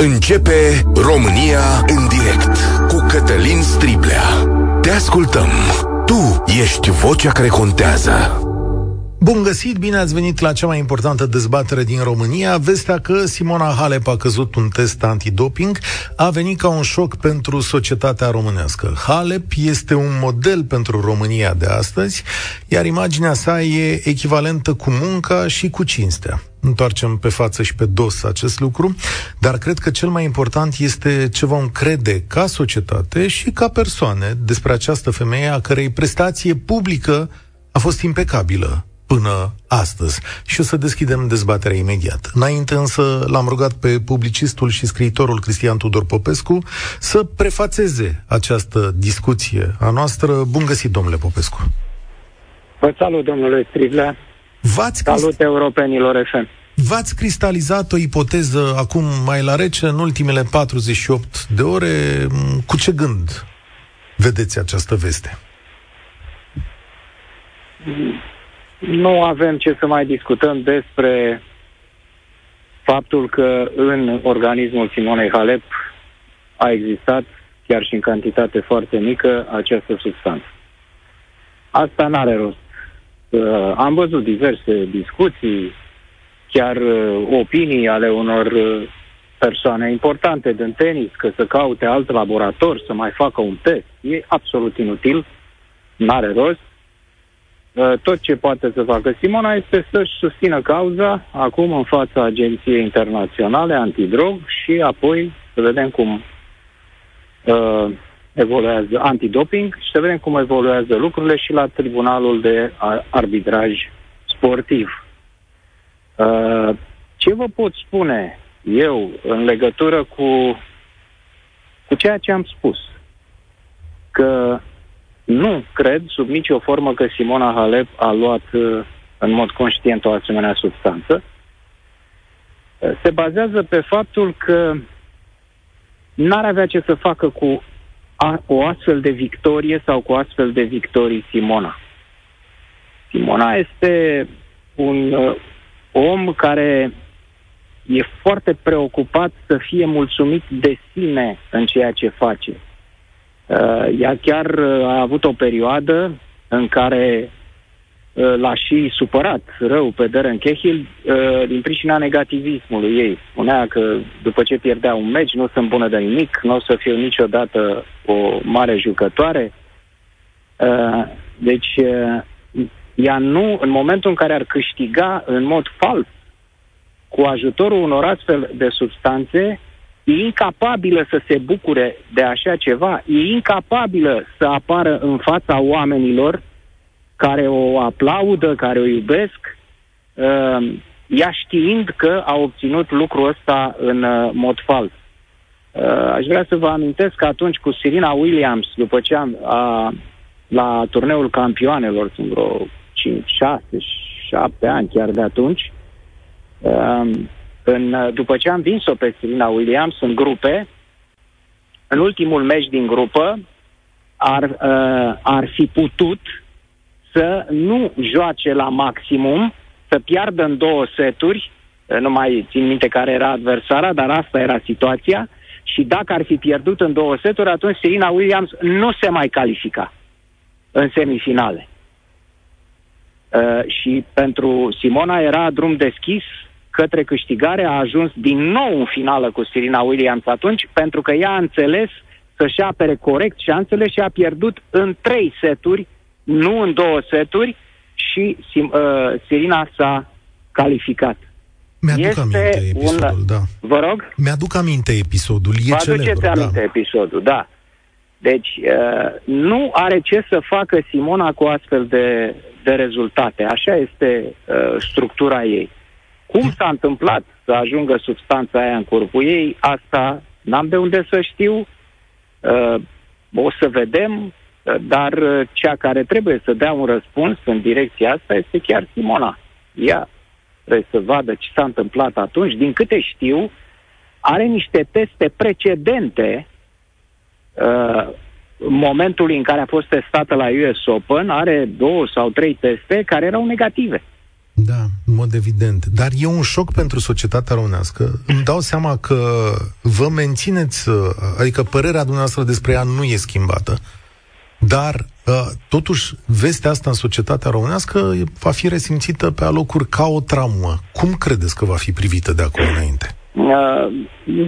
Începe România în direct cu Cătălin Striblea. Te ascultăm. Tu ești vocea care contează. Bun găsit, bine ați venit la cea mai importantă dezbatere din România. Vestea că Simona Halep a căzut un test antidoping a venit ca un șoc pentru societatea românească. Halep este un model pentru România de astăzi, iar imaginea sa e echivalentă cu munca și cu cinstea. Întoarcem pe față și pe dos acest lucru, dar cred că cel mai important este ce vom crede ca societate și ca persoane despre această femeie a cărei prestație publică a fost impecabilă până astăzi. Și o să deschidem dezbaterea imediat. Înainte însă l-am rugat pe publicistul și scriitorul Cristian Tudor Popescu să prefațeze această discuție a noastră. Bun găsit, domnule Popescu! Vă salut, domnule Strivlea! V-ați Salut crist... europenilor FM! V-ați cristalizat o ipoteză acum mai la rece, în ultimele 48 de ore. Cu ce gând vedeți această veste? nu avem ce să mai discutăm despre faptul că în organismul Simonei Halep a existat, chiar și în cantitate foarte mică, această substanță. Asta n-are rost. Uh, am văzut diverse discuții, chiar uh, opinii ale unor uh, persoane importante din tenis, că să caute alt laborator, să mai facă un test. E absolut inutil, n-are rost. Uh, tot ce poate să facă Simona este să-și susțină cauza acum în fața Agenției Internaționale Antidrog și apoi să vedem cum uh, evoluează antidoping și să vedem cum evoluează lucrurile și la Tribunalul de Arbitraj Sportiv. Uh, ce vă pot spune eu în legătură cu, cu ceea ce am spus? Că nu cred sub nicio formă că Simona Halep a luat uh, în mod conștient o asemenea substanță. Uh, se bazează pe faptul că n-ar avea ce să facă cu a, o astfel de victorie sau cu astfel de victorii Simona. Simona este un uh, om care e foarte preocupat să fie mulțumit de sine în ceea ce face. Uh, ea chiar uh, a avut o perioadă în care uh, l-a și supărat rău pe Darren Cahill uh, din pricina negativismului ei. Spunea că după ce pierdea un meci nu sunt bună de nimic, nu o să fiu niciodată o mare jucătoare. Uh, deci uh, ea nu, în momentul în care ar câștiga în mod fals cu ajutorul unor astfel de substanțe, e incapabilă să se bucure de așa ceva, e incapabilă să apară în fața oamenilor care o aplaudă, care o iubesc, uh, ea știind că a obținut lucrul ăsta în uh, mod fals. Uh, aș vrea să vă amintesc că atunci cu Serena Williams, după ce am, a, la turneul campioanelor, sunt vreo 5, 6, 7 ani chiar de atunci, în, uh, după ce am vins-o pe Serena Williams în grupe, în ultimul meci din grupă, ar, uh, ar fi putut să nu joace la maximum, să piardă în două seturi, uh, nu mai țin minte care era adversara, dar asta era situația, și dacă ar fi pierdut în două seturi, atunci Serena Williams nu se mai califica în semifinale. Uh, și pentru Simona era drum deschis către câștigare, a ajuns din nou în finală cu Serena Williams atunci, pentru că ea a înțeles să-și apere corect și a înțeles și a pierdut în trei seturi, nu în două seturi, și uh, Serena s-a calificat. Mi-aduc este aminte episodul, un... da. Vă rog? Mi-aduc aminte episodul, e Vă aduceți celebru, aminte da. episodul, da. Deci, uh, nu are ce să facă Simona cu astfel de, de rezultate. Așa este uh, structura ei. Cum s-a întâmplat să ajungă substanța aia în corpul ei, asta n-am de unde să știu. Uh, o să vedem, uh, dar uh, cea care trebuie să dea un răspuns în direcția asta este chiar Simona. Ea trebuie să vadă ce s-a întâmplat atunci. Din câte știu, are niște teste precedente uh, momentul în care a fost testată la US Open, are două sau trei teste care erau negative. Da, mod evident. Dar e un șoc pentru societatea românească. Îmi dau seama că vă mențineți, adică părerea dumneavoastră despre ea nu e schimbată. Dar, uh, totuși, vestea asta în societatea românească va fi resimțită pe alocuri ca o traumă. Cum credeți că va fi privită de acum înainte? Uh,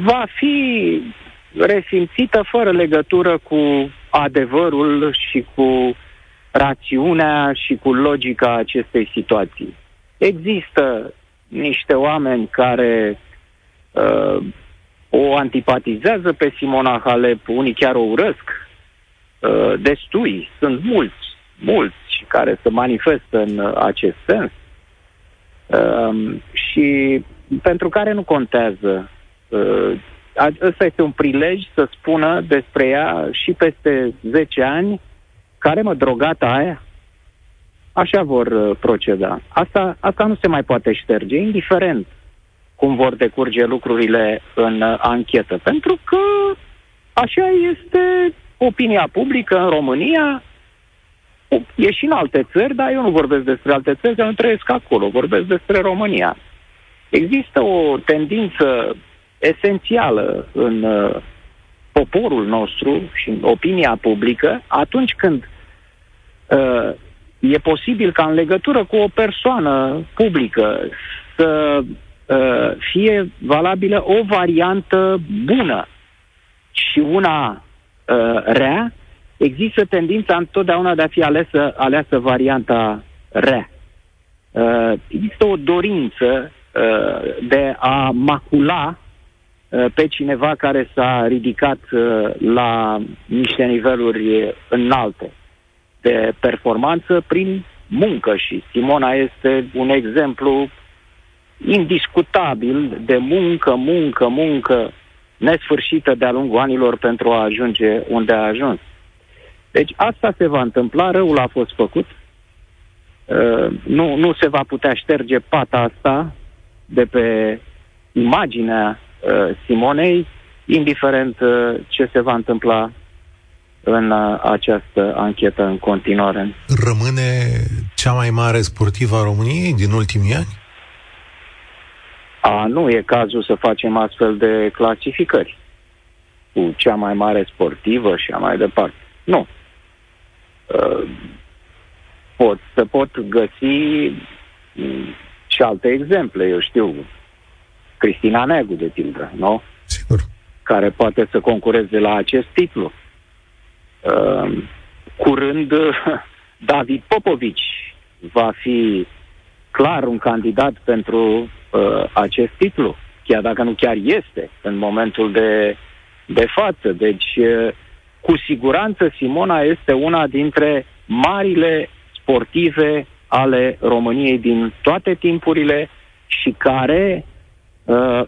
va fi resimțită fără legătură cu adevărul și cu rațiunea și cu logica acestei situații. Există niște oameni care uh, o antipatizează pe Simona Halep, unii chiar o urăsc, uh, destui, sunt mulți, mulți care se manifestă în uh, acest sens uh, și pentru care nu contează. Uh, ăsta este un prilej să spună despre ea și peste 10 ani care mă drogata aia? Așa vor uh, proceda. Asta, asta nu se mai poate șterge, indiferent cum vor decurge lucrurile în uh, anchetă. Pentru că așa este opinia publică în România, e și în alte țări, dar eu nu vorbesc despre alte țări, că nu trăiesc acolo, vorbesc despre România. Există o tendință esențială în uh, poporul nostru și în opinia publică, atunci când uh, e posibil ca în legătură cu o persoană publică să uh, fie valabilă o variantă bună și una uh, rea, există tendința întotdeauna de a fi alesă, aleasă varianta rea. Uh, există o dorință uh, de a macula uh, pe cineva care s-a ridicat uh, la niște niveluri înalte de performanță prin muncă și Simona este un exemplu indiscutabil de muncă, muncă, muncă nesfârșită de-a lungul anilor pentru a ajunge unde a ajuns. Deci asta se va întâmpla, răul a fost făcut, uh, nu, nu se va putea șterge pata asta de pe imaginea uh, Simonei, indiferent uh, ce se va întâmpla în uh, această anchetă în continuare. Rămâne cea mai mare sportivă a României din ultimii ani? A, nu e cazul să facem astfel de clasificări cu cea mai mare sportivă și a mai departe. Nu. Uh, pot, se pot găsi mm, și alte exemple, eu știu, Cristina Negu, de pildă, nu? Sigur. Care poate să concureze la acest titlu. Uh, curând, David Popovici va fi clar un candidat pentru uh, acest titlu, chiar dacă nu chiar este în momentul de, de față. Deci, uh, cu siguranță, Simona este una dintre marile sportive ale României din toate timpurile și care, uh,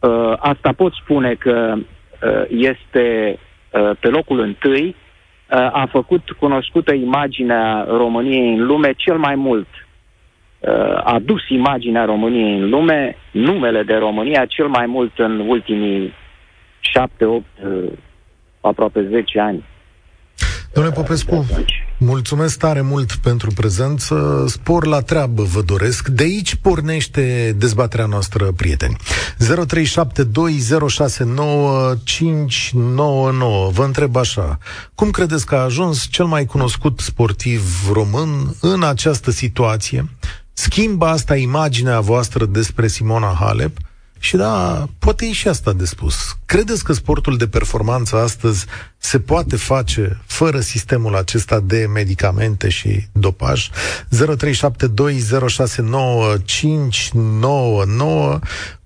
uh, asta pot spune că uh, este Uh, pe locul întâi, uh, a făcut cunoscută imaginea României în lume cel mai mult. Uh, a dus imaginea României în lume, numele de România cel mai mult în ultimii șapte, opt, aproape zece ani. Domnule Popescu, mulțumesc tare mult pentru prezență. Spor la treabă vă doresc. De aici pornește dezbaterea noastră, prieteni. 0372069599. Vă întreb așa. Cum credeți că a ajuns cel mai cunoscut sportiv român în această situație? Schimbă asta imaginea voastră despre Simona Halep? Și da, poate e și asta de spus. Credeți că sportul de performanță astăzi se poate face fără sistemul acesta de medicamente și dopaj? 0372069599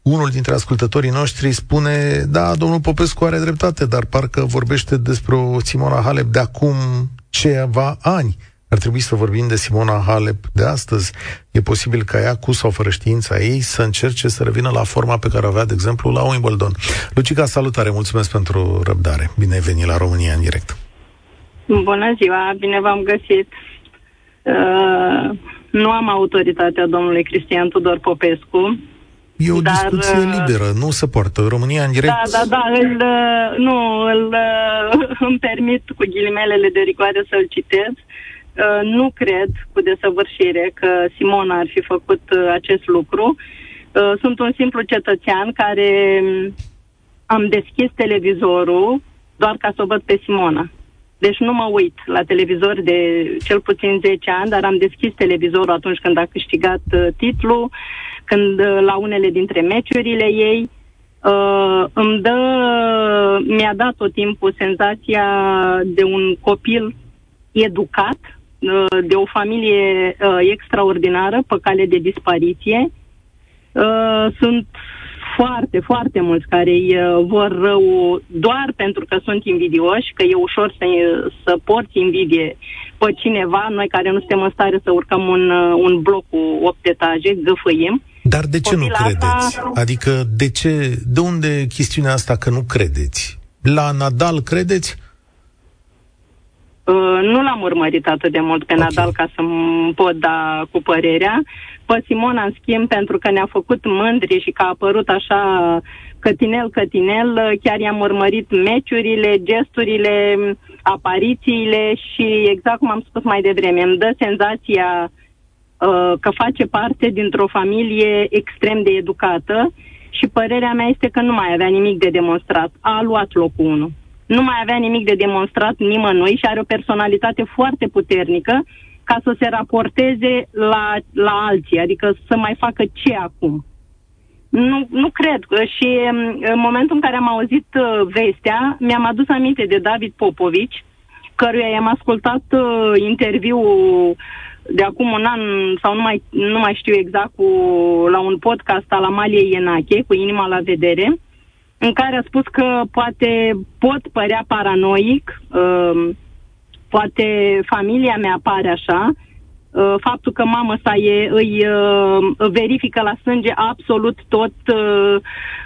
unul dintre ascultătorii noștri spune, da, domnul Popescu are dreptate, dar parcă vorbește despre o Simona Halep de acum ceva ani. Ar trebui să vorbim de Simona Halep de astăzi. E posibil ca ea, cu sau fără știința ei, să încerce să revină la forma pe care o avea, de exemplu, la Wimbledon. Lucica, salutare, mulțumesc pentru răbdare. Bine ai venit la România în direct. Bună ziua, bine v-am găsit. Uh, nu am autoritatea domnului Cristian Tudor Popescu. E o dar, discuție uh, liberă, nu se poartă. România în direct... Da, da, da, îl, uh, nu, îl, uh, îmi permit cu ghilimelele de rigoare să-l citez. Uh, nu cred cu desăvârșire că Simona ar fi făcut uh, acest lucru. Uh, sunt un simplu cetățean care um, am deschis televizorul doar ca să o văd pe Simona. Deci nu mă uit la televizor de cel puțin 10 ani, dar am deschis televizorul atunci când a câștigat uh, titlul, când uh, la unele dintre meciurile ei. Uh, îmi dă, mi-a dat tot timpul senzația de un copil educat, uh, de o familie uh, extraordinară pe cale de dispariție. Uh, sunt foarte, foarte mulți care îi uh, vor rău doar pentru că sunt invidioși, că e ușor să, să porți invidie pe cineva, noi care nu suntem în stare să urcăm un, uh, un bloc cu 8 etaje, găfăim. Dar de ce Copila nu credeți? Asta... Adică de ce, de unde chestiunea asta că nu credeți? La Nadal credeți? Uh, nu l-am urmărit atât de mult pe okay. Nadal ca să-mi pot da cu părerea. Pe Simona, în schimb, pentru că ne-a făcut mândri și că a apărut așa cătinel-cătinel, chiar i-am urmărit meciurile, gesturile, aparițiile și exact cum am spus mai devreme, îmi dă senzația uh, că face parte dintr-o familie extrem de educată și părerea mea este că nu mai avea nimic de demonstrat. A luat locul 1 nu mai avea nimic de demonstrat nimănui și are o personalitate foarte puternică ca să se raporteze la, la alții, adică să mai facă ce acum. Nu, nu cred. Și mm, în momentul în care am auzit uh, vestea, mi-am adus aminte de David Popovici, căruia i-am ascultat uh, interviul de acum un an, sau nu mai, nu mai știu exact, cu, la un podcast al Amalie Ienache, cu inima la vedere, în care a spus că poate pot părea paranoic, uh, poate familia mea pare așa, uh, faptul că mama sa e, îi uh, verifică la sânge absolut tot, uh,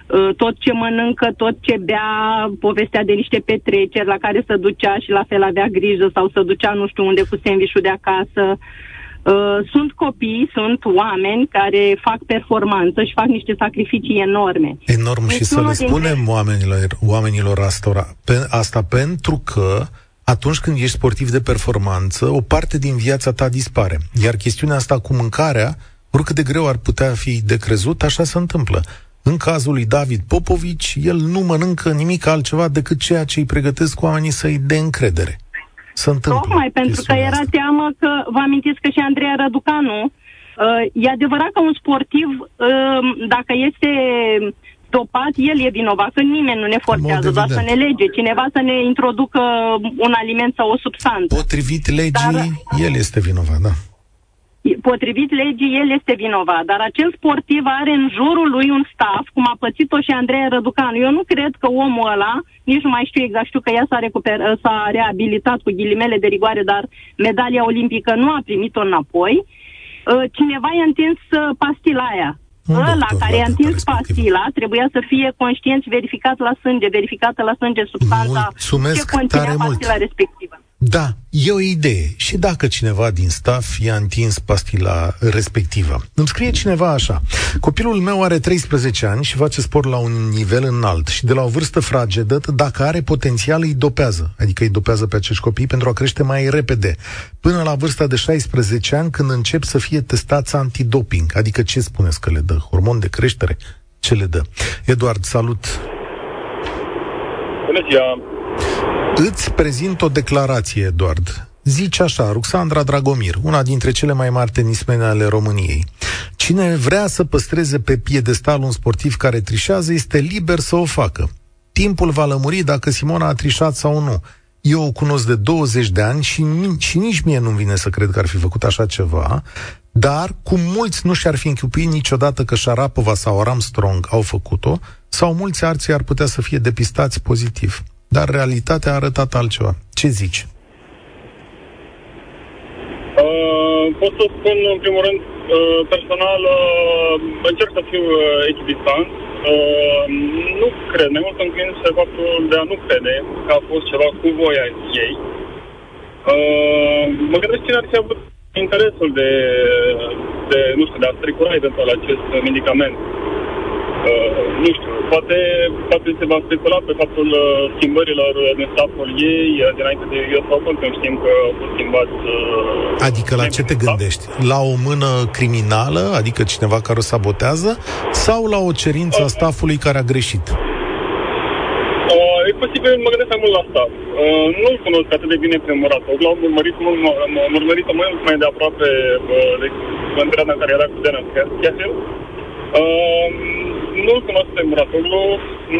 uh, tot ce mănâncă, tot ce bea, povestea de niște petreceri la care se ducea și la fel avea grijă sau se ducea nu știu unde cu sandvișul de acasă. Uh, Uh, sunt copii, sunt oameni care fac performanță și fac niște sacrificii enorme. Enorm deci și să le spunem dintre... oamenilor, oamenilor asta, pe, asta pentru că atunci când ești sportiv de performanță, o parte din viața ta dispare. Iar chestiunea asta cu mâncarea, oricât de greu ar putea fi de crezut, așa se întâmplă. În cazul lui David Popovici, el nu mănâncă nimic altceva decât ceea ce îi pregătesc oamenii să-i dea încredere să întâmplă. Tocmai pentru că era asta. teamă că, vă amintiți că și Andreea Răducanu, uh, e adevărat că un sportiv, uh, dacă este dopat, el e vinovat, că nimeni nu ne forțează, doar să ne lege, cineva să ne introducă un aliment sau o substanță. Potrivit legii, Dar, el este vinovat, da potrivit legii, el este vinovat, dar acel sportiv are în jurul lui un staff, cum a pățit-o și Andreea Răducanu. Eu nu cred că omul ăla, nici nu mai știu exact, știu că ea s-a, recuper, s-a reabilitat cu ghilimele de rigoare, dar medalia olimpică nu a primit-o înapoi. Uh, cineva i-a întins uh, pastila aia. Un Ăla care i-a întins pastila trebuia să fie conștient și verificat la sânge, verificată la sânge substanța Mulțumesc ce conținea pastila mult. respectivă. Da, e o idee. Și dacă cineva din staff i-a întins pastila respectivă. Îmi scrie cineva așa. Copilul meu are 13 ani și face sport la un nivel înalt și de la o vârstă fragedă, dacă are potențial, îi dopează. Adică îi dopează pe acești copii pentru a crește mai repede. Până la vârsta de 16 ani, când încep să fie testați antidoping. Adică ce spuneți că le dă? Hormon de creștere? Ce le dă? Eduard, salut! Bună ziua! Îți prezint o declarație, Eduard. Zice așa, Ruxandra Dragomir, una dintre cele mai mari tenismene ale României. Cine vrea să păstreze pe piedestal un sportiv care trișează este liber să o facă. Timpul va lămuri dacă Simona a trișat sau nu. Eu o cunosc de 20 de ani și, și nici mie nu vine să cred că ar fi făcut așa ceva, dar cum mulți nu și-ar fi închipuit niciodată că Sharapova sau Armstrong au făcut-o, sau mulți alții ar putea să fie depistați pozitiv dar realitatea a arătat altceva. Ce zici? Uh, pot să spun, în primul rând, uh, personal, uh, încerc să fiu uh, echidistant. Uh, nu cred, mai mult înclin se faptul de a nu crede că a fost ceva cu voia ei. Uh, mă gândesc cine ar fi avut interesul de, de, nu știu, de a strecura eventual acest medicament. Uh, nu știu, poate, poate se va specula pe faptul uh, schimbărilor din staful ei uh, dinainte de US Open, când știm că au fost schimbați... Uh, adică la ce te gândești? La o mână criminală, adică cineva care o sabotează, sau la o cerință a stafului care a greșit? Uh, e posibil, mă gândesc mai mult la asta. Uh, nu-l cunosc atât de bine pe Muratov, l-am urmărit, mult, m- urmărit mult mai de aproape uh, de, în perioada în care era cu Denis Chesel. Uh, nu-l cunosc pe Muratoglu,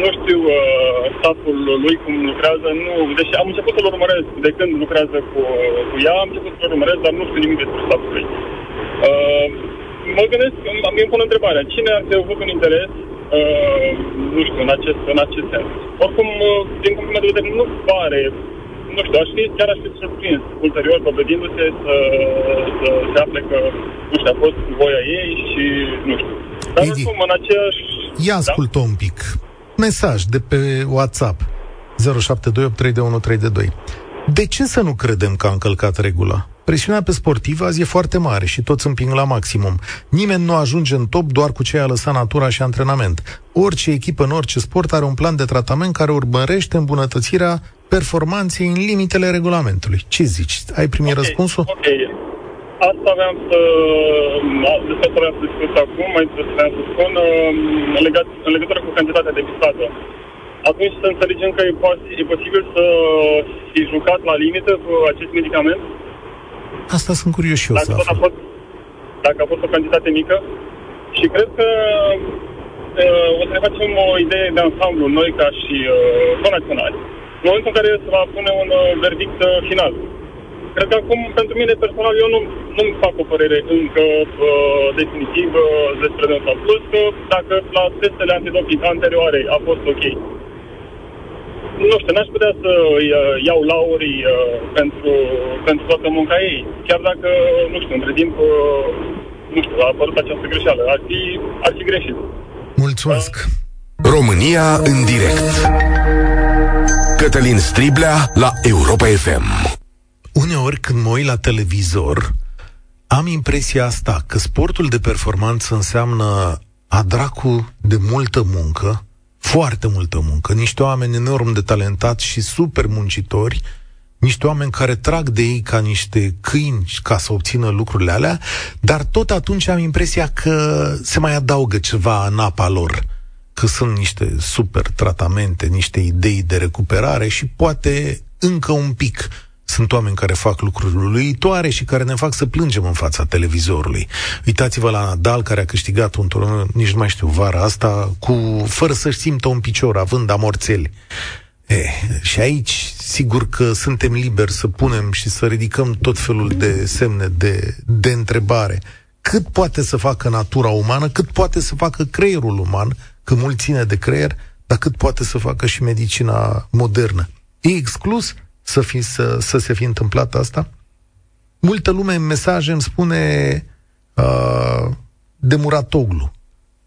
nu știu uh, staful lui cum lucrează, nu, deși am început să-l urmăresc de când lucrează cu, cu ea, am început să-l urmăresc, dar nu știu nimic despre staful lui. Uh, mă gândesc, îmi pun întrebarea, cine ar fi avut un interes Uh, nu știu, în acest, în acest sens. Oricum, uh, din punctul meu de vedere, nu pare, nu știu, aș fi, chiar aș fi surprins ulterior, dovedindu-se să, să se afle că, nu știu, a fost voia ei și, nu știu. Dar Edi, oricum, în aceeași... Ia da? ascultă da? un pic. Mesaj de pe WhatsApp 07283132. De ce să nu credem că a încălcat regula? Presiunea pe sportiv azi e foarte mare și toți împing la maximum. Nimeni nu ajunge în top doar cu ce a lăsat natura și antrenament. Orice echipă în orice sport are un plan de tratament care urmărește îmbunătățirea performanței în limitele regulamentului. Ce zici? Ai primit okay, răspunsul? Ok. Asta aveam să... Despre asta aveam să discut acum, mai întâi să să spun, um, legat, în legătură cu cantitatea de pisată. Atunci să înțelegem că e, pos- e posibil să fi jucat la limită cu acest medicament? Asta sunt curios și eu dacă să aflu. A fost, dacă a fost o cantitate mică și cred că uh, o să ne facem o idee de ansamblu, noi ca și uh, naționali, în momentul în care se va pune un uh, verdict uh, final. Cred că acum, pentru mine personal, eu nu, nu-mi fac o părere încă uh, definitivă despre dânsa. Plus că dacă la testele antidoping anterioare a fost ok, nu știu, n-aș putea să uh, iau laurii uh, pentru, pentru toată munca ei. Chiar dacă, nu știu, între timp, uh, nu știu, a apărut această greșeală. Ar fi, ar fi greșit. Mulțumesc! România în direct. Cătălin Striblea la Europa FM. Uneori când mă uit la televizor, am impresia asta că sportul de performanță înseamnă a dracu de multă muncă, foarte multă muncă, niște oameni enorm de talentați și super muncitori, niște oameni care trag de ei ca niște câini ca să obțină lucrurile alea, dar tot atunci am impresia că se mai adaugă ceva în apa lor, că sunt niște super tratamente, niște idei de recuperare și poate încă un pic sunt oameni care fac lucruri uluitoare și care ne fac să plângem în fața televizorului. Uitați-vă la Nadal, care a câștigat un turneu, nici nu mai știu, vara asta, cu, fără să-și simtă un picior, având amorțeli. E, și aici, sigur că suntem liberi să punem și să ridicăm tot felul de semne de, de întrebare. Cât poate să facă natura umană, cât poate să facă creierul uman, că mult ține de creier, dar cât poate să facă și medicina modernă. E exclus să, fi, să, să se fi întâmplat asta? Multă lume în mesaje îmi spune uh, de Muratoglu.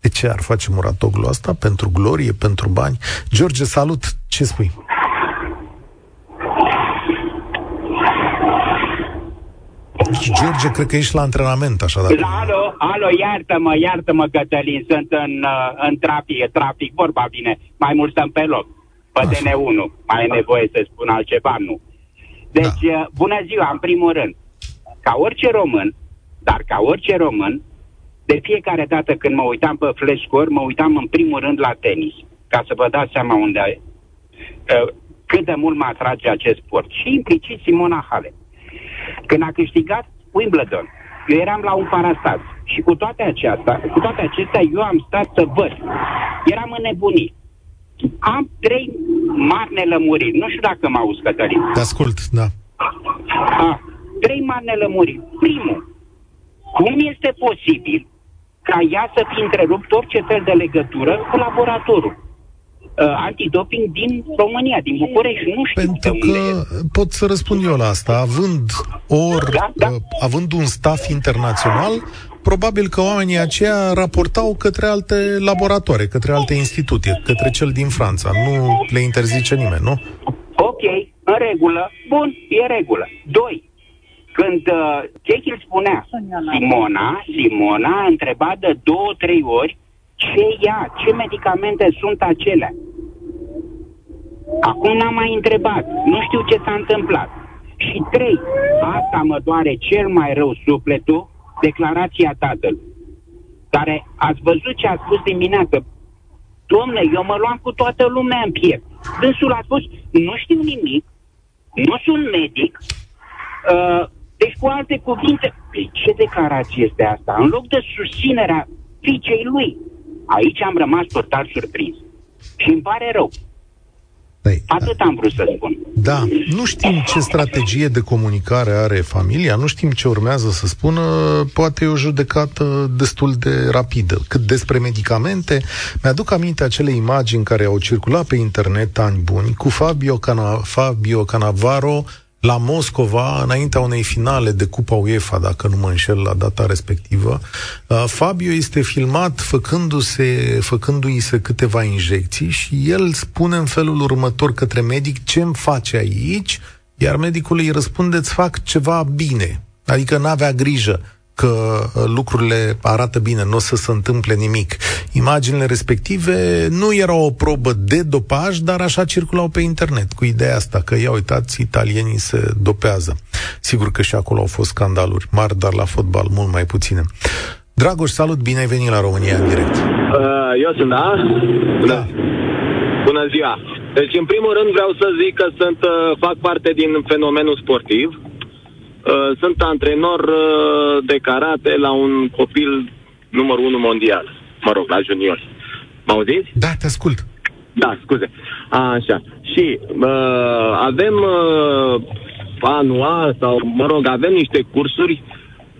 De ce ar face Muratoglu asta? Pentru glorie, pentru bani? George, salut! Ce spui? George, cred că ești la antrenament, așa dacă... Alo, alo, iartă-mă, iartă-mă, Cătălin, sunt în, uh, în trafic, trafic, vorba bine, mai mult stăm pe loc pe DN1. Mai e nevoie să spun altceva? Nu. Deci, da. Uh, bună ziua, în primul rând. Ca orice român, dar ca orice român, de fiecare dată când mă uitam pe flash score, mă uitam în primul rând la tenis, ca să vă dați seama unde uh, cât de mult mă atrage acest sport. Și implicit Simona Halep. Când a câștigat Wimbledon, eu eram la un parastat și cu toate acestea, cu toate acestea eu am stat să văd. Eram înnebunit. Am trei mari nelămuriri. Nu știu dacă mă auzi, Cătălin. Te ascult, da. A, trei mari nelămuriri. Primul, cum este posibil ca ea să fi întrerupt orice fel de legătură cu laboratorul? Uh, antidoping din România, din București. Nu știu Pentru că pot să răspund eu la asta. Având, or, da, da. Uh, având un staff internațional, probabil că oamenii aceia raportau către alte laboratoare, către alte instituții, către cel din Franța. Nu le interzice nimeni, nu? Ok, în regulă. Bun, e regulă. Doi, când uh, îl spunea, Simona, Simona a întrebat de două, trei ori ce ia, ce medicamente sunt acelea. Acum n-am mai întrebat, nu știu ce s-a întâmplat. Și trei, asta mă doare cel mai rău sufletul, declarația tatălui, care ați văzut ce a spus dimineață. Domne, eu mă luam cu toată lumea în piept. Dânsul a spus, nu știu nimic, nu sunt medic, uh, deci cu alte cuvinte, păi ce declarație este asta? În loc de susținerea fiicei lui, aici am rămas total surprins. Și îmi pare rău. Păi, Atât am vrut să spun. Da, nu știm ce strategie de comunicare are familia, nu știm ce urmează să spună, poate e o judecată destul de rapidă. Cât despre medicamente, mi-aduc aminte acele imagini care au circulat pe internet ani buni cu Fabio, Cana- Fabio Canavaro la Moscova, înaintea unei finale de Cupa UEFA, dacă nu mă înșel la data respectivă. Uh, Fabio este filmat făcându-se, făcându-i se câteva injecții și el spune în felul următor către medic ce îmi face aici, iar medicul îi răspunde, îți fac ceva bine. Adică n-avea grijă că uh, lucrurile arată bine, nu o să se întâmple nimic. Imaginile respective nu erau o probă de dopaj, dar așa circulau pe internet, cu ideea asta că, ia uitați, italienii se dopează. Sigur că și acolo au fost scandaluri mari, dar la fotbal mult mai puține. Dragoș, salut, bine ai venit la România în direct. Uh, eu sunt, da? Da. Bună ziua. Deci, în primul rând, vreau să zic că sunt, uh, fac parte din fenomenul sportiv. Uh, sunt antrenor uh, de karate la un copil numărul 1 mondial. Mă rog, la junior. Mă auziți? Da, te ascult. Da, scuze. A, așa. Și uh, avem uh, anual sau, mă rog, avem niște cursuri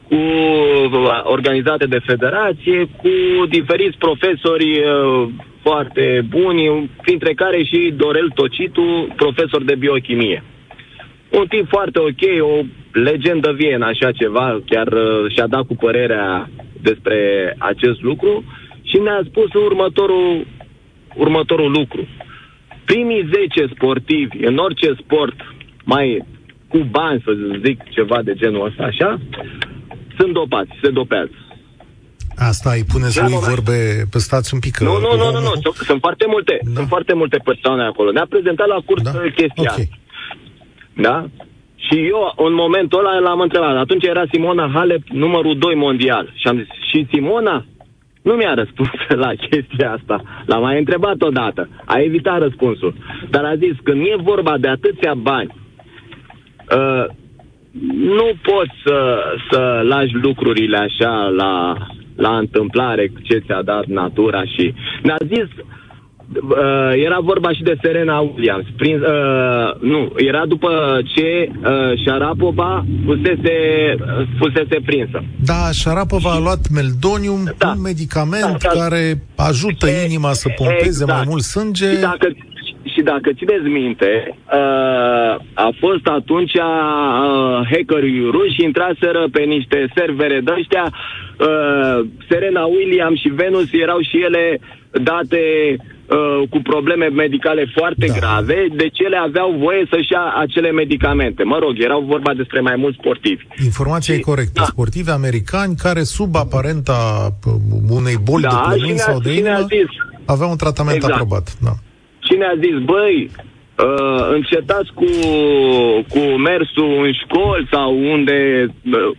cu uh, organizate de federație, cu diferiți profesori uh, foarte buni, printre care și Dorel Tocitu, profesor de biochimie. Un tip foarte ok, o legendă vie în așa ceva, chiar uh, și-a dat cu părerea despre acest lucru și ne-a spus următorul, următorul lucru. Primii 10 sportivi în orice sport, mai cu bani, să zic ceva de genul ăsta, așa, sunt dopați, se dopează. Asta îi puneți Da, lui moment. vorbe, pe stați un pic. că- Nu, nu, nu, nu, nu, sunt, sunt foarte multe, Da. sunt foarte multe persoane acolo. Ne-a prezentat la curs Da? da? chestia Ok. Asta. Da? Și eu, în momentul ăla, l-am întrebat. Atunci era Simona Halep, numărul 2 mondial. Și am zis, și Simona? Nu mi-a răspuns la chestia asta. L-am mai întrebat odată. A evitat răspunsul. Dar a zis, când e vorba de atâția bani, uh, nu poți să, să lași lucrurile așa la, la întâmplare, ce ți-a dat natura și... Ne-a zis, uh, era vorba și de Serena Williams. Prin, uh, nu, era după ce uh, Sharapova fusese, uh, fusese prinsă. Da, Șarapova a luat Meldonium, Da. un medicament Da, da. care ajută E- inima să pompeze exact. mai mult sânge. Și dacă, și dacă țineți minte, uh, a fost atunci uh, hackerii ruși intraseră pe niște servere de ăștia, uh, Serena Williams și Venus erau și ele date uh, cu probleme medicale foarte Da. da. grave, deci ele aveau voie să-și ia acele medicamente. Mă rog, erau vorba despre mai mulți sportivi. Informația e Și- corectă. da. Sportivi americani care, sub aparenta p- unei boli de Da, și plămâni ne-a, sau de și ne-a inimă, zis, aveau un tratament Exact. aprobat. Da. Și ne-a zis, băi, uh, încetați cu, cu mersul în școli sau unde... Uh,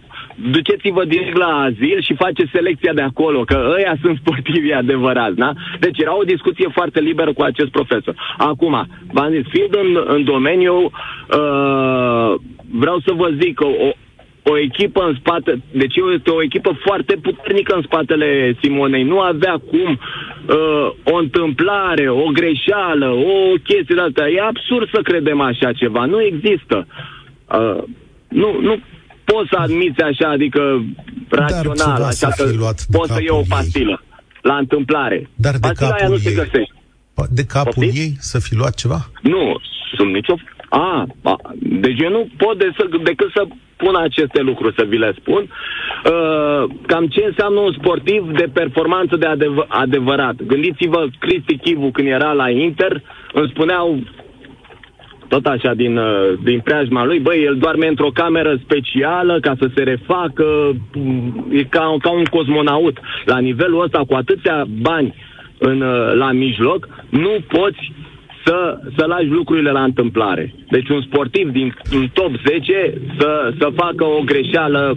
duceți-vă direct la azil și faceți selecția de acolo, că ăia sunt sportivi adevărați, da? Deci era o discuție foarte liberă cu acest profesor. Acum, v-am zis, fiind în, în domeniu, uh, vreau să vă zic că o, o echipă în spate, deci este o echipă foarte puternică în spatele Simonei. Nu avea cum uh, o întâmplare, o greșeală, o chestie de asta. E absurd să credem așa ceva. Nu există. Uh, nu, nu poți să admiți așa, adică rațional, ceva așa să că fi luat de poți să iei o capul ei. pastilă la întâmplare. Dar de Pastila aia capul nu se ei. găsește. De capul Poftim? ei să fi luat ceva? Nu, sunt nicio... A, a, deci eu nu pot de să, decât să pun aceste lucruri, să vi le spun. Uh, cam ce înseamnă un sportiv de performanță de adev- adevărat. Gândiți-vă, Cristi Chivu, când era la Inter, îmi spuneau tot așa din, uh, din preajma lui, băi, el doarme într-o cameră specială ca să se refacă, e ca, ca un cosmonaut. La nivelul ăsta, cu atâția bani în, uh, la mijloc, nu poți să, să lași lucrurile la întâmplare. Deci un sportiv din un top 10 să, să facă o greșeală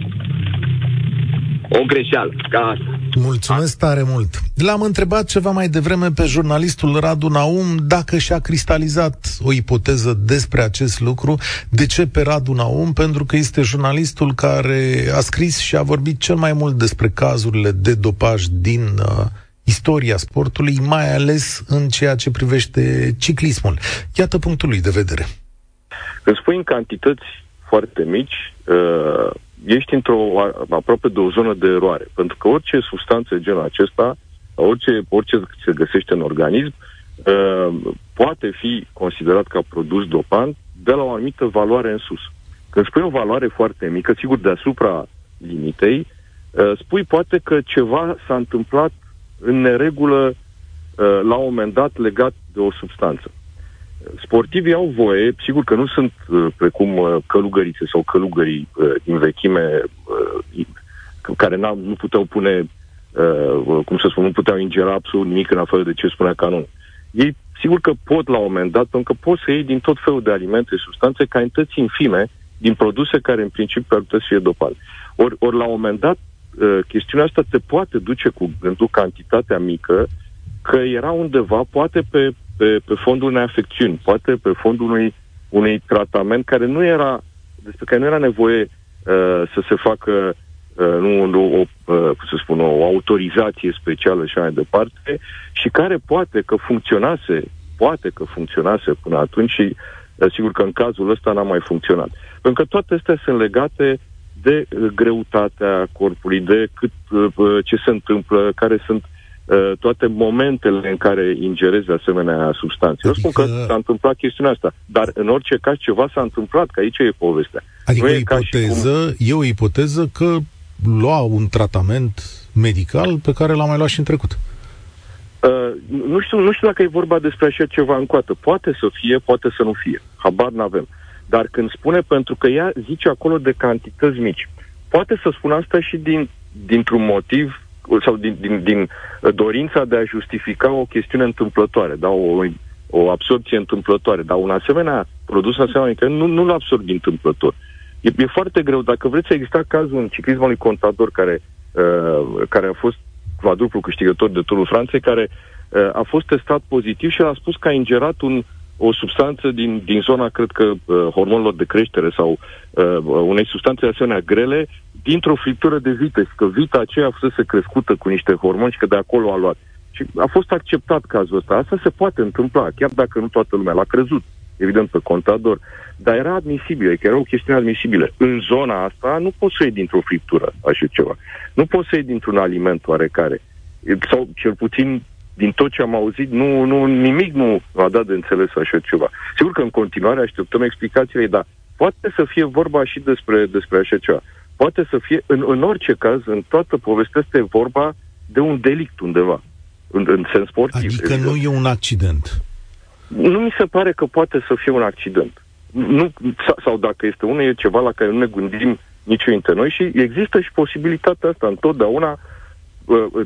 o greșeală ca asta. Mulțumesc tare mult. L-am întrebat ceva mai devreme pe jurnalistul Radu Naum dacă și-a cristalizat o ipoteză despre acest lucru. De ce pe Radu Naum? Pentru că este jurnalistul care a scris și a vorbit cel mai mult despre cazurile de dopaj din uh, istoria sportului, mai ales în ceea ce privește ciclismul. Iată punctul lui de vedere. Când spui în cantități foarte mici, uh, ești într-o aproape de o zonă de eroare. Pentru că orice substanță genul acesta, orice, orice se găsește în organism, uh, poate fi considerat ca produs dopant de la o anumită valoare în sus. Când spui o valoare foarte mică, sigur deasupra limitei, uh, spui poate că ceva s-a întâmplat în neregulă uh, la un moment dat legat de o substanță. Sportivii au voie, sigur că nu sunt uh, precum uh, călugărițe sau călugării uh, din vechime uh, care nu puteau pune, uh, cum să spun, nu puteau ingera absolut nimic în afară de ce spunea canonul. Ei, sigur că pot la un moment dat, pentru că pot să iei din tot felul de alimente, substanțe, cantități infime, din produse care în principiu ar putea să fie dopate. Ori, or, la un moment dat, uh, chestiunea asta te poate duce cu gândul cantitatea mică, că era undeva, poate pe pe, pe fondul unei afecțiuni, poate pe fondul unui, unui tratament care nu era, despre care nu era nevoie uh, să se facă uh, nu, nu, o, uh, să spun, o autorizație specială și mai departe, și care poate că funcționase, poate că funcționase până atunci și uh, sigur că în cazul ăsta n-a mai funcționat. Pentru că toate astea sunt legate de uh, greutatea corpului, de cât uh, ce se întâmplă, care sunt uh, Uh, toate momentele în care ingerezi asemenea substanțe. Adică... Eu spun că adică- s-a întâmplat chestiunea asta, dar în orice caz ceva s-a întâmplat, că aici e povestea. Adică nu e, ipoteză, cum... e o ipoteză că lua un tratament medical pe care l-a mai luat și în trecut. Uh, nu, știu, nu știu dacă e vorba despre așa ceva încoată. Poate să fie, poate să nu fie. Habar n-avem. Dar când spune, pentru că ea zice acolo de cantități mici, poate să spună asta și din, dintr-un motiv sau din, din, din uh, dorința de a justifica o chestiune întâmplătoare, da, o, o absorpție întâmplătoare, dar un asemenea produs asemenea că nu, nu-l absorbi întâmplător. E, e foarte greu. Dacă vreți să exista cazul în ciclismului contador care, uh, care a fost quadruplu câștigător de Turul Franței, care uh, a fost testat pozitiv și a spus că a ingerat un, o substanță din, din zona, cred că, uh, hormonilor de creștere sau uh, unei substanțe asemenea grele dintr-o friptură de vită și că vita aceea a fost crescută cu niște hormoni și că de acolo a luat. Și a fost acceptat cazul ăsta. Asta se poate întâmpla, chiar dacă nu toată lumea l-a crezut, evident, pe contador. Dar era admisibil, că era o chestiune admisibilă. În zona asta nu poți să iei dintr-o friptură așa ceva. Nu poți să iei dintr-un aliment oarecare. Sau cel puțin din tot ce am auzit, nu, nu, nimic nu a dat de înțeles așa ceva. Sigur că în continuare așteptăm explicațiile, dar poate să fie vorba și despre, despre așa ceva poate să fie, în, în orice caz, în toată povestea este vorba de un delict undeva, în, în sens sportiv. Adică evident. nu e un accident. Nu mi se pare că poate să fie un accident. Nu, sau, sau dacă este unul, e ceva la care nu ne gândim nici dintre noi și există și posibilitatea asta. Întotdeauna uh,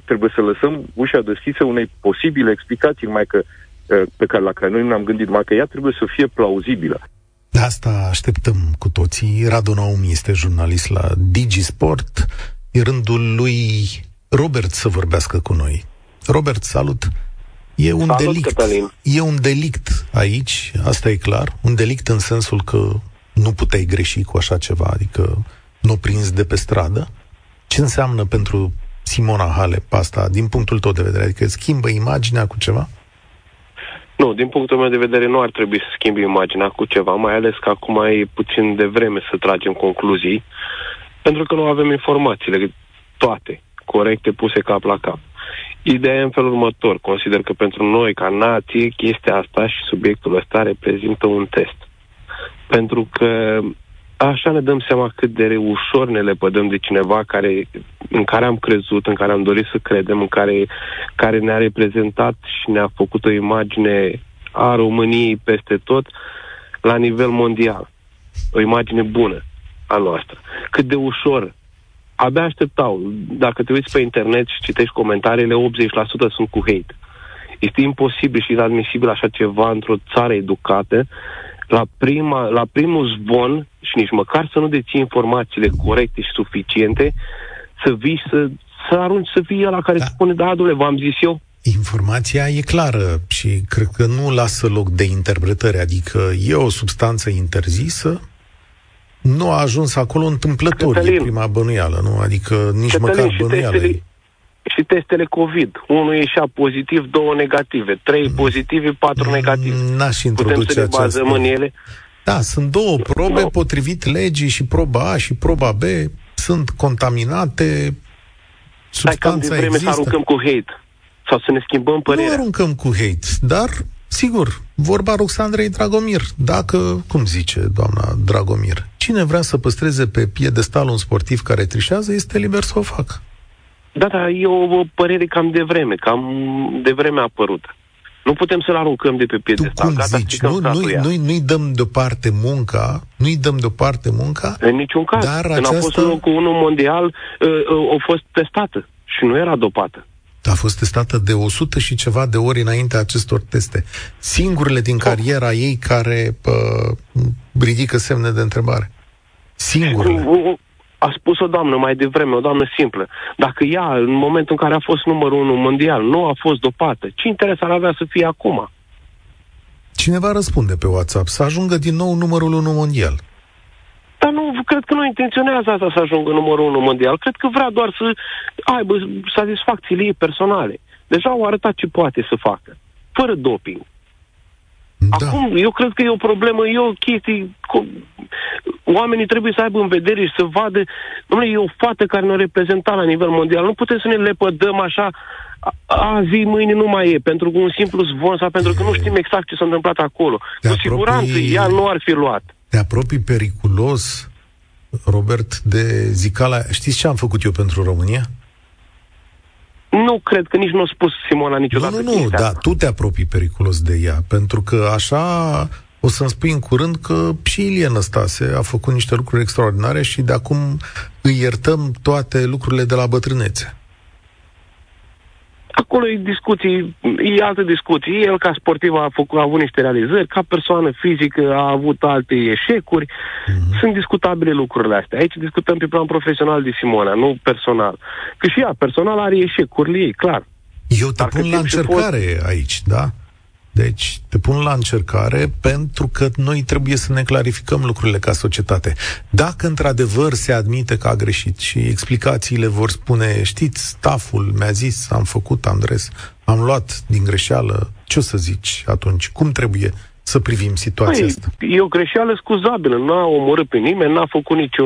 trebuie să lăsăm ușa deschisă unei posibile explicații, mai că, uh, pe care, la care noi nu ne-am gândit, mai că ea trebuie să fie plauzibilă. De asta așteptăm cu toții. Radu Naum este jurnalist la Digisport. E rândul lui Robert să vorbească cu noi. Robert, salut! E un salut, delict. Cătălin. E un delict aici, asta e clar. Un delict în sensul că nu puteai greși cu așa ceva, adică nu prins de pe stradă. Ce înseamnă pentru Simona Halep asta, din punctul tău de vedere? Adică schimbă imaginea cu ceva? Nu, din punctul meu de vedere nu ar trebui să schimbi imaginea cu ceva, mai ales că acum e puțin de vreme să tragem concluzii, pentru că nu avem informațiile toate corecte puse cap la cap. Ideea e în felul următor. Consider că pentru noi, ca nație, chestia asta și subiectul ăsta reprezintă un test. Pentru că așa ne dăm seama cât de ușor ne lepădăm de cineva care, în care am crezut, în care am dorit să credem, în care, care ne-a reprezentat și ne-a făcut o imagine a României peste tot, la nivel mondial. O imagine bună a noastră. Cât de ușor. Abia așteptau. Dacă te uiți pe internet și citești comentariile, 80% sunt cu hate. Este imposibil și inadmisibil așa ceva într-o țară educată la, prima, la primul zvon și nici măcar să nu deții informațiile corecte și suficiente, să vii să, să arunci să fie la care da. spune, da, dule, v-am zis eu. Informația e clară și cred că nu lasă loc de interpretare, adică e o substanță interzisă, nu a ajuns acolo întâmplător, Cătălin, e prima bănuială, nu? Adică nici Cătălin, măcar bănuială. Testele, și testele COVID. Unul ieșea pozitiv, două negative. Trei mm. pozitive, patru negative. N-aș introduce Putem să ne bazăm în ele? Da, sunt două probe no. potrivit legii și proba A și proba B sunt contaminate, substanța Hai că vreme există. să aruncăm cu hate sau să ne schimbăm părerea. Nu aruncăm cu hate, dar, sigur, vorba Roxandrei Dragomir, dacă, cum zice doamna Dragomir, cine vrea să păstreze pe piedestal un sportiv care trișează, este liber să o facă. Da, da, e o, o părere cam de vreme, cam de vreme apărută. Nu putem să-l aruncăm de pe piedestal. Tu cum Gata, zici? Nu, nu, nu, nu-i dăm deoparte munca, nu-i dăm deoparte munca? În niciun caz. Dar Când această... a fost unul cu unul mondial, uh, uh, a fost testată și nu era dopată. A fost testată de 100 și ceva de ori înainte acestor teste. Singurele din cariera ei care uh, ridică semne de întrebare. Singurele a spus o doamnă mai devreme, o doamnă simplă. Dacă ea, în momentul în care a fost numărul unu mondial, nu a fost dopată, ce interes ar avea să fie acum? Cineva răspunde pe WhatsApp să ajungă din nou numărul unu mondial. Dar nu, cred că nu intenționează asta să ajungă numărul unu mondial. Cred că vrea doar să aibă satisfacțiile ei personale. Deja au arătat ce poate să facă. Fără doping. Da. Acum, eu cred că e o problemă, e o chestie... Oamenii trebuie să aibă în vedere și să vadă... Dom'le, e o fată care ne reprezenta la nivel mondial. Nu putem să ne lepădăm așa azi, mâine nu mai e, pentru un simplu zvon sau pentru că nu știm exact ce s-a întâmplat acolo. Te Cu siguranță ea nu ar fi luat. Te apropii periculos, Robert, de zicala... Știți ce am făcut eu pentru România? Nu cred că nici nu a spus Simona niciodată. Nu, nu, nu, dar tu te apropii periculos de ea, pentru că așa o să-mi spui în curând că și Ilie Năstase a făcut niște lucruri extraordinare și de acum îi iertăm toate lucrurile de la bătrânețe. Acolo e discuții, e altă discuție. El, ca sportiv, a, făcut, a avut niște realizări, ca persoană fizică a avut alte eșecuri. Mm-hmm. Sunt discutabile lucrurile astea. Aici discutăm pe plan profesional de Simona, nu personal. Că și ea, personal, are eșecurile ei, clar. Eu te Dar pun la încercare pot... aici, da? Deci te pun la încercare pentru că noi trebuie să ne clarificăm lucrurile ca societate. Dacă într-adevăr se admite că a greșit și explicațiile vor spune, știți, staful mi-a zis, am făcut, Andres, am luat din greșeală, ce o să zici atunci? Cum trebuie să privim situația păi, asta? E o greșeală scuzabilă. N-a omorât pe nimeni, n-a făcut nicio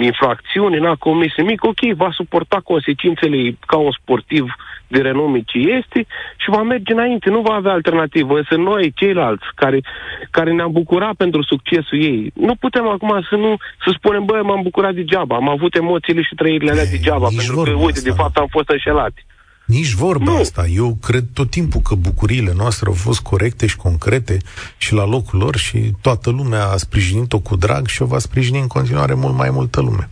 infracțiune, n-a comis nimic. Ok, va suporta consecințele ca un sportiv de renume ce este și va merge înainte, nu va avea alternativă. Însă noi, ceilalți, care, care ne-am bucurat pentru succesul ei, nu putem acum să nu să spunem, bă, m-am bucurat degeaba, am avut emoțiile și trăirile alea degeaba, pentru că, uite, de fapt am fost înșelați. Nici vorba nu. asta. Eu cred tot timpul că bucuriile noastre au fost corecte și concrete și la locul lor și toată lumea a sprijinit-o cu drag și o va sprijini în continuare mult mai multă lume.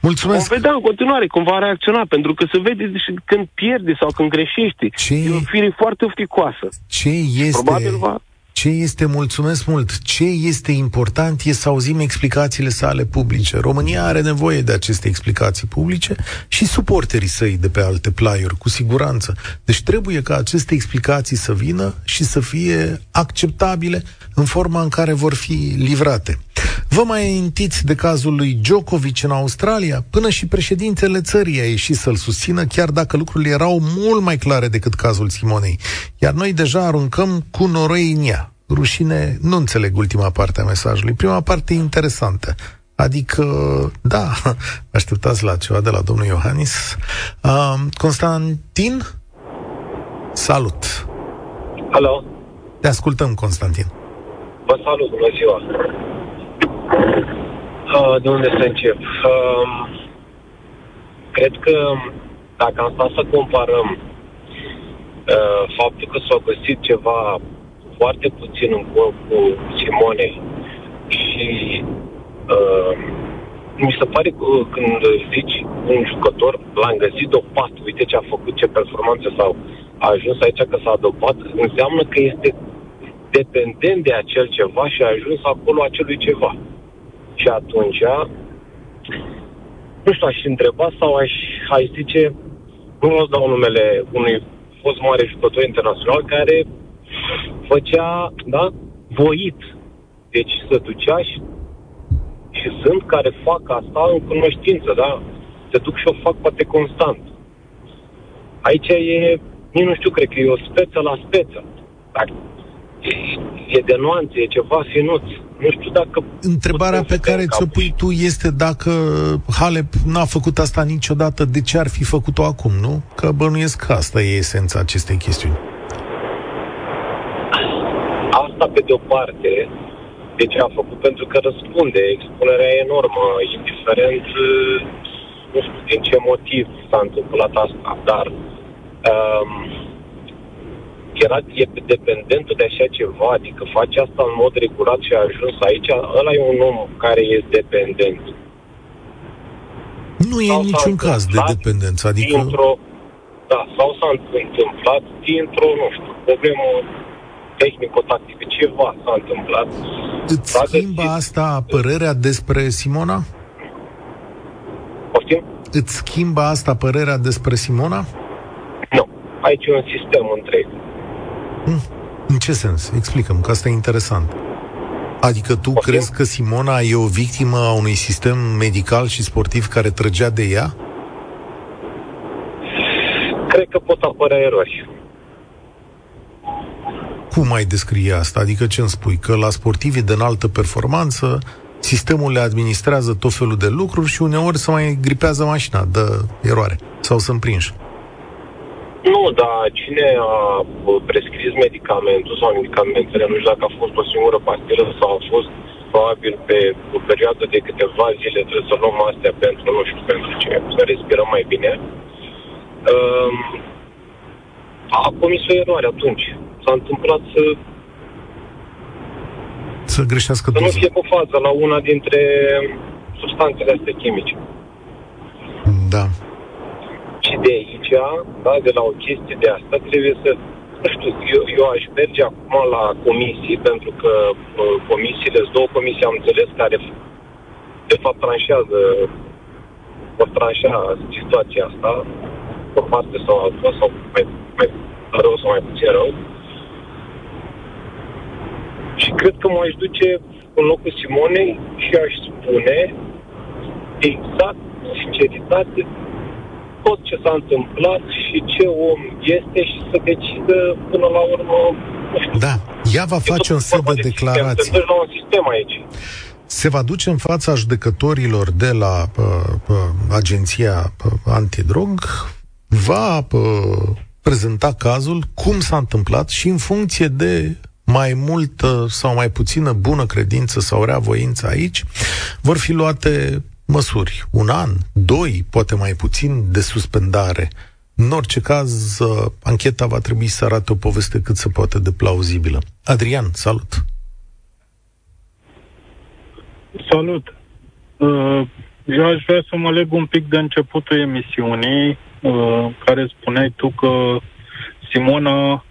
Mulțumesc! Vom vedea în continuare cum va reacționa, pentru că se vede și când pierde sau când greșește. Ce... E o fire foarte ofticoasă. Ce este... Probabil va... Ce este, mulțumesc mult, ce este important e să auzim explicațiile sale publice. România are nevoie de aceste explicații publice și suporterii săi de pe alte plaiuri, cu siguranță. Deci trebuie ca aceste explicații să vină și să fie acceptabile în forma în care vor fi livrate. Vă mai amintiți de cazul lui Djokovic în Australia? Până și președintele țării a ieșit să-l susțină, chiar dacă lucrurile erau mult mai clare decât cazul Simonei. Iar noi deja aruncăm cu noroi în ea. Rușine, nu înțeleg ultima parte a mesajului. Prima parte e interesantă. Adică, da, așteptați la ceva de la domnul Iohannis. Uh, Constantin? Salut! Alo! Te ascultăm, Constantin. Vă salut, bună ziua! Uh, de unde să încep? Uh, cred că dacă am stat să comparăm uh, faptul că s-a găsit ceva foarte puțin în corpul Simonei Și uh, mi se pare că uh, când zici un jucător, l-am găsit dopat, uite ce a făcut, ce performanțe sau a ajuns aici că s-a dopat, înseamnă că este dependent de acel ceva și a ajuns acolo acelui ceva. Și atunci, nu știu, aș întreba sau aș, aș zice, nu o să dau numele unui fost mare jucător internațional care făcea, da, voit. Deci să ducea și, și sunt care fac asta în cunoștință, da? Se duc și o fac poate constant. Aici e, nici nu știu, cred că e o speță la speță. Dacă e, e de nuanțe, e ceva finuț. Nu știu dacă... Întrebarea pe care ți-o pui tu este dacă Halep n-a făcut asta niciodată, de ce ar fi făcut-o acum, nu? Că bănuiesc că asta e esența acestei chestiuni. Asta pe de o parte, de ce a făcut? Pentru că răspunde. Expunerea e enormă, indiferent nu știu din ce motiv s-a întâmplat asta, dar um, era e dependentul de așa ceva, adică face asta în mod regulat și a ajuns aici, ăla e un om care e dependent. Nu e niciun caz de dependență, adică... Dintr-o, da, sau s-a întâmplat dintr-o, nu știu, problemă tehnico-tactică, ceva s-a întâmplat. Îți schimbă asta părerea despre Simona? Poftim? Îți schimbă asta părerea despre Simona? Nu. Aici e un sistem întreg. Hmm. În ce sens? Explicăm, că asta e interesant. Adică tu Poftim? crezi că Simona e o victimă a unui sistem medical și sportiv care trăgea de ea? Cred că pot apărea erori. Cum ai descrie asta? Adică ce îmi spui? Că la sportivii de înaltă performanță sistemul le administrează tot felul de lucruri și uneori se mai gripează mașina de eroare sau sunt prinși. Nu, dar cine a prescris medicamentul sau medicamentele, nu știu dacă a fost o singură pastilă sau a fost probabil pe o perioadă de câteva zile trebuie să luăm astea pentru, nu știu, pentru ce, să respirăm mai bine. Um, a comis o eroare atunci. S-a întâmplat să să greșească Să nu fie cu față la una dintre substanțele astea chimice. Da. Și de aici, da, de la o chestie de asta, trebuie să nu știu, eu, eu aș merge acum la comisii, pentru că uh, comisiile, două comisii am înțeles, care de fapt tranșează, vor tranșa situația asta, o parte sau alta, sau mai, mai rău sau mai puțin rău. Și cred că m-aș duce în locul Simonei și aș spune exact, sinceritate, tot ce s-a întâmplat și ce om este și să decidă până la urmă da, ea va face un set de declarații. la un sistem aici. Se va duce în fața judecătorilor de la uh, uh, agenția uh, antidrog, va uh, prezenta cazul, cum s-a întâmplat și în funcție de mai multă sau mai puțină bună credință sau rea voință aici, vor fi luate măsuri. Un an, doi, poate mai puțin, de suspendare. În orice caz, uh, ancheta va trebui să arate o poveste cât se poate de plauzibilă. Adrian, salut! Salut! Uh, eu aș vrea să mă leg un pic de începutul emisiunii, uh, care spuneai tu că Simona Uh,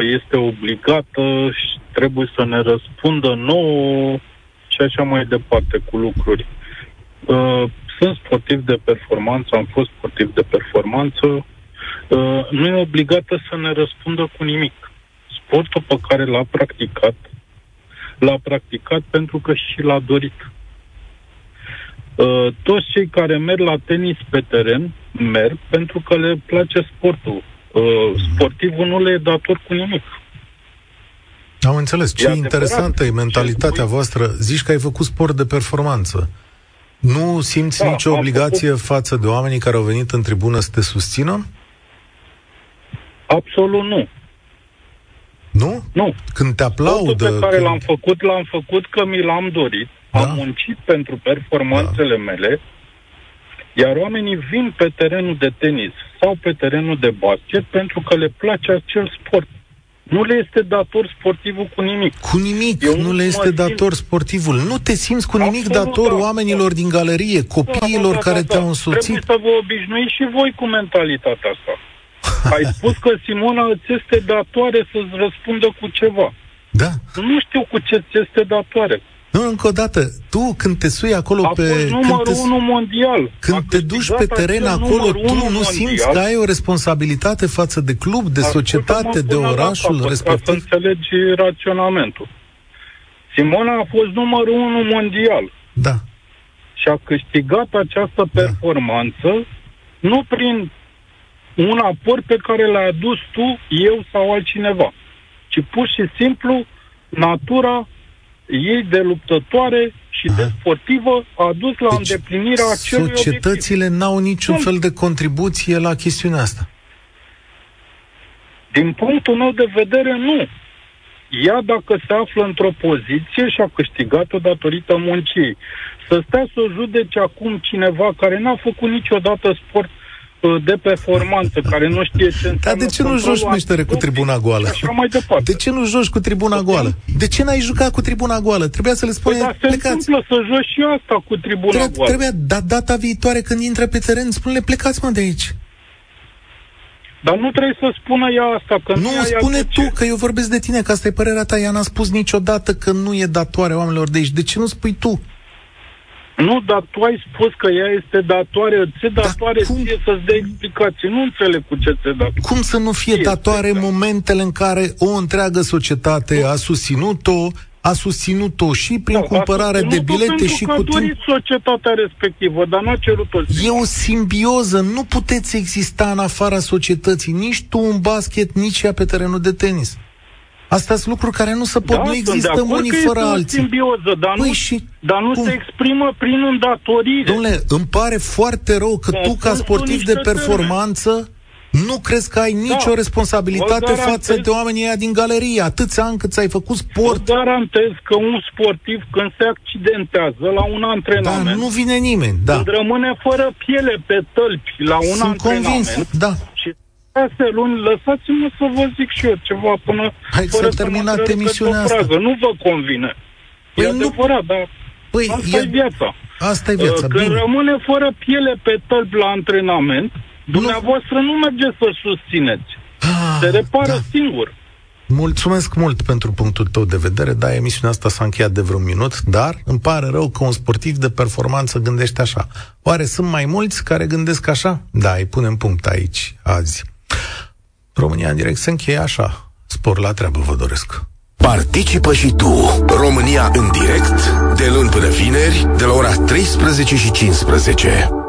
este obligată și trebuie să ne răspundă nouă și așa mai departe cu lucruri. Uh, sunt sportiv de performanță, am fost sportiv de performanță, uh, nu e obligată să ne răspundă cu nimic. Sportul pe care l-a practicat, l-a practicat pentru că și l-a dorit. Toți cei care merg la tenis pe teren merg pentru că le place sportul uh, sportivul nu le e dator cu nimic. Am înțeles. Ce e interesantă e mentalitatea voastră. Zici că ai făcut sport de performanță. Nu simți da, nicio obligație făcut... față de oamenii care au venit în tribună să te susțină? Absolut nu. Nu? Nu. Când te aplaudă... Sportul pe care când... l-am făcut, l-am făcut că mi l-am dorit. Da? Am muncit pentru performanțele da. mele iar oamenii vin pe terenul de tenis sau pe terenul de basket pentru că le place acel sport. nu le este dator sportivul cu nimic. Cu nimic, Eu nu le este dator simt... sportivul. Nu te simți cu nimic Absolut, dator da, oamenilor da. din galerie, copiilor da, da, care da, da, te-au însoțit. Trebuie să vă obișnuiți și voi cu mentalitatea asta. Ai spus că Simona îți este datoare să-ți răspundă cu ceva. Da. Nu știu cu ce ți este datoare. Nu, încă o dată, tu când te sui acolo A pe... fost numărul când te, unu mondial. Când te duci pe teren acolo, tu nu mondial. simți că ai o responsabilitate față de club, de societate, de orașul la respectiv? Ca să înțelegi raționamentul. Simona a fost numărul unu mondial. Da. Și a câștigat această da. performanță nu prin un aport pe care l-ai adus tu, eu sau altcineva, ci pur și simplu natura ei de luptătoare și Aha. de sportivă a dus la deci, îndeplinirea acelui societățile obiectiv. n-au niciun fel de contribuție la chestiunea asta. Din punctul meu de vedere, nu. Ea, dacă se află într-o poziție și a câștigat-o datorită muncii, să stea să o judece acum cineva care n-a făcut niciodată sport Uh, de performanță, care nu știe ce înseamnă... Dar de ce nu joci meștere cu tribuna goală? Așa mai departe. De ce nu joci cu tribuna okay. goală? De ce n-ai jucat cu tribuna goală? Trebuia să le spune, păi, se plecați. întâmplă să joci și asta cu tribuna Trebuie, goală. Trebuia, dar data viitoare când intră pe teren, spune-le, plecați mă de aici. Dar nu trebuie să spună ea asta. Că nu, nu spune tu, că eu vorbesc de tine, că asta e părerea ta. Ea n-a spus niciodată că nu e datoare oamenilor de aici. De ce nu spui tu? Nu, dar tu ai spus că ea este datoare, ce datoare da, cum? ție să-ți dea explicații. Nu înțeleg cu ce ți datoare. Cum să nu fie datoare în momentele în care o întreagă societate a susținut-o, a susținut-o și prin da, cumpărarea de bilete și cu timp... societatea respectivă, dar n-a cerut-o. E o simbioză, nu puteți exista în afara societății, nici tu în basket, nici ea pe terenul de tenis. Astea sunt lucruri care nu se pot, da, nu există unii fără alții. simbioză, dar păi nu, și dar nu se exprimă prin îndatorire. Domnule, îmi pare foarte rău că tu, ca sportiv de performanță, nu crezi că ai nicio da. responsabilitate față de oamenii aia din galerie, atâția ani cât ai făcut sport. Vă garantez că un sportiv când se accidentează la un antrenament... Da, nu vine nimeni, da. Când rămâne fără piele pe tălpi la un Sunt antrenament... convins, da. Și șase luni, lăsați-mă să vă zic și eu ceva până... Hai să terminat emisiunea asta. Nu vă convine. Păi e nu... adevărat, dar păi asta e, e viața. Asta e viața, Când bine. rămâne fără piele pe tălpi la antrenament, dumneavoastră nu, nu mergeți să susțineți. Ah, Se repară da. singur. Mulțumesc mult pentru punctul tău de vedere. Da, emisiunea asta s-a încheiat de vreun minut, dar îmi pare rău că un sportiv de performanță gândește așa. Oare sunt mai mulți care gândesc așa? Da, îi punem punct aici, azi. România în direct se încheie așa. Spor la treabă vă doresc. Participă și tu, România în direct, de luni până vineri, de la ora 13 și 15.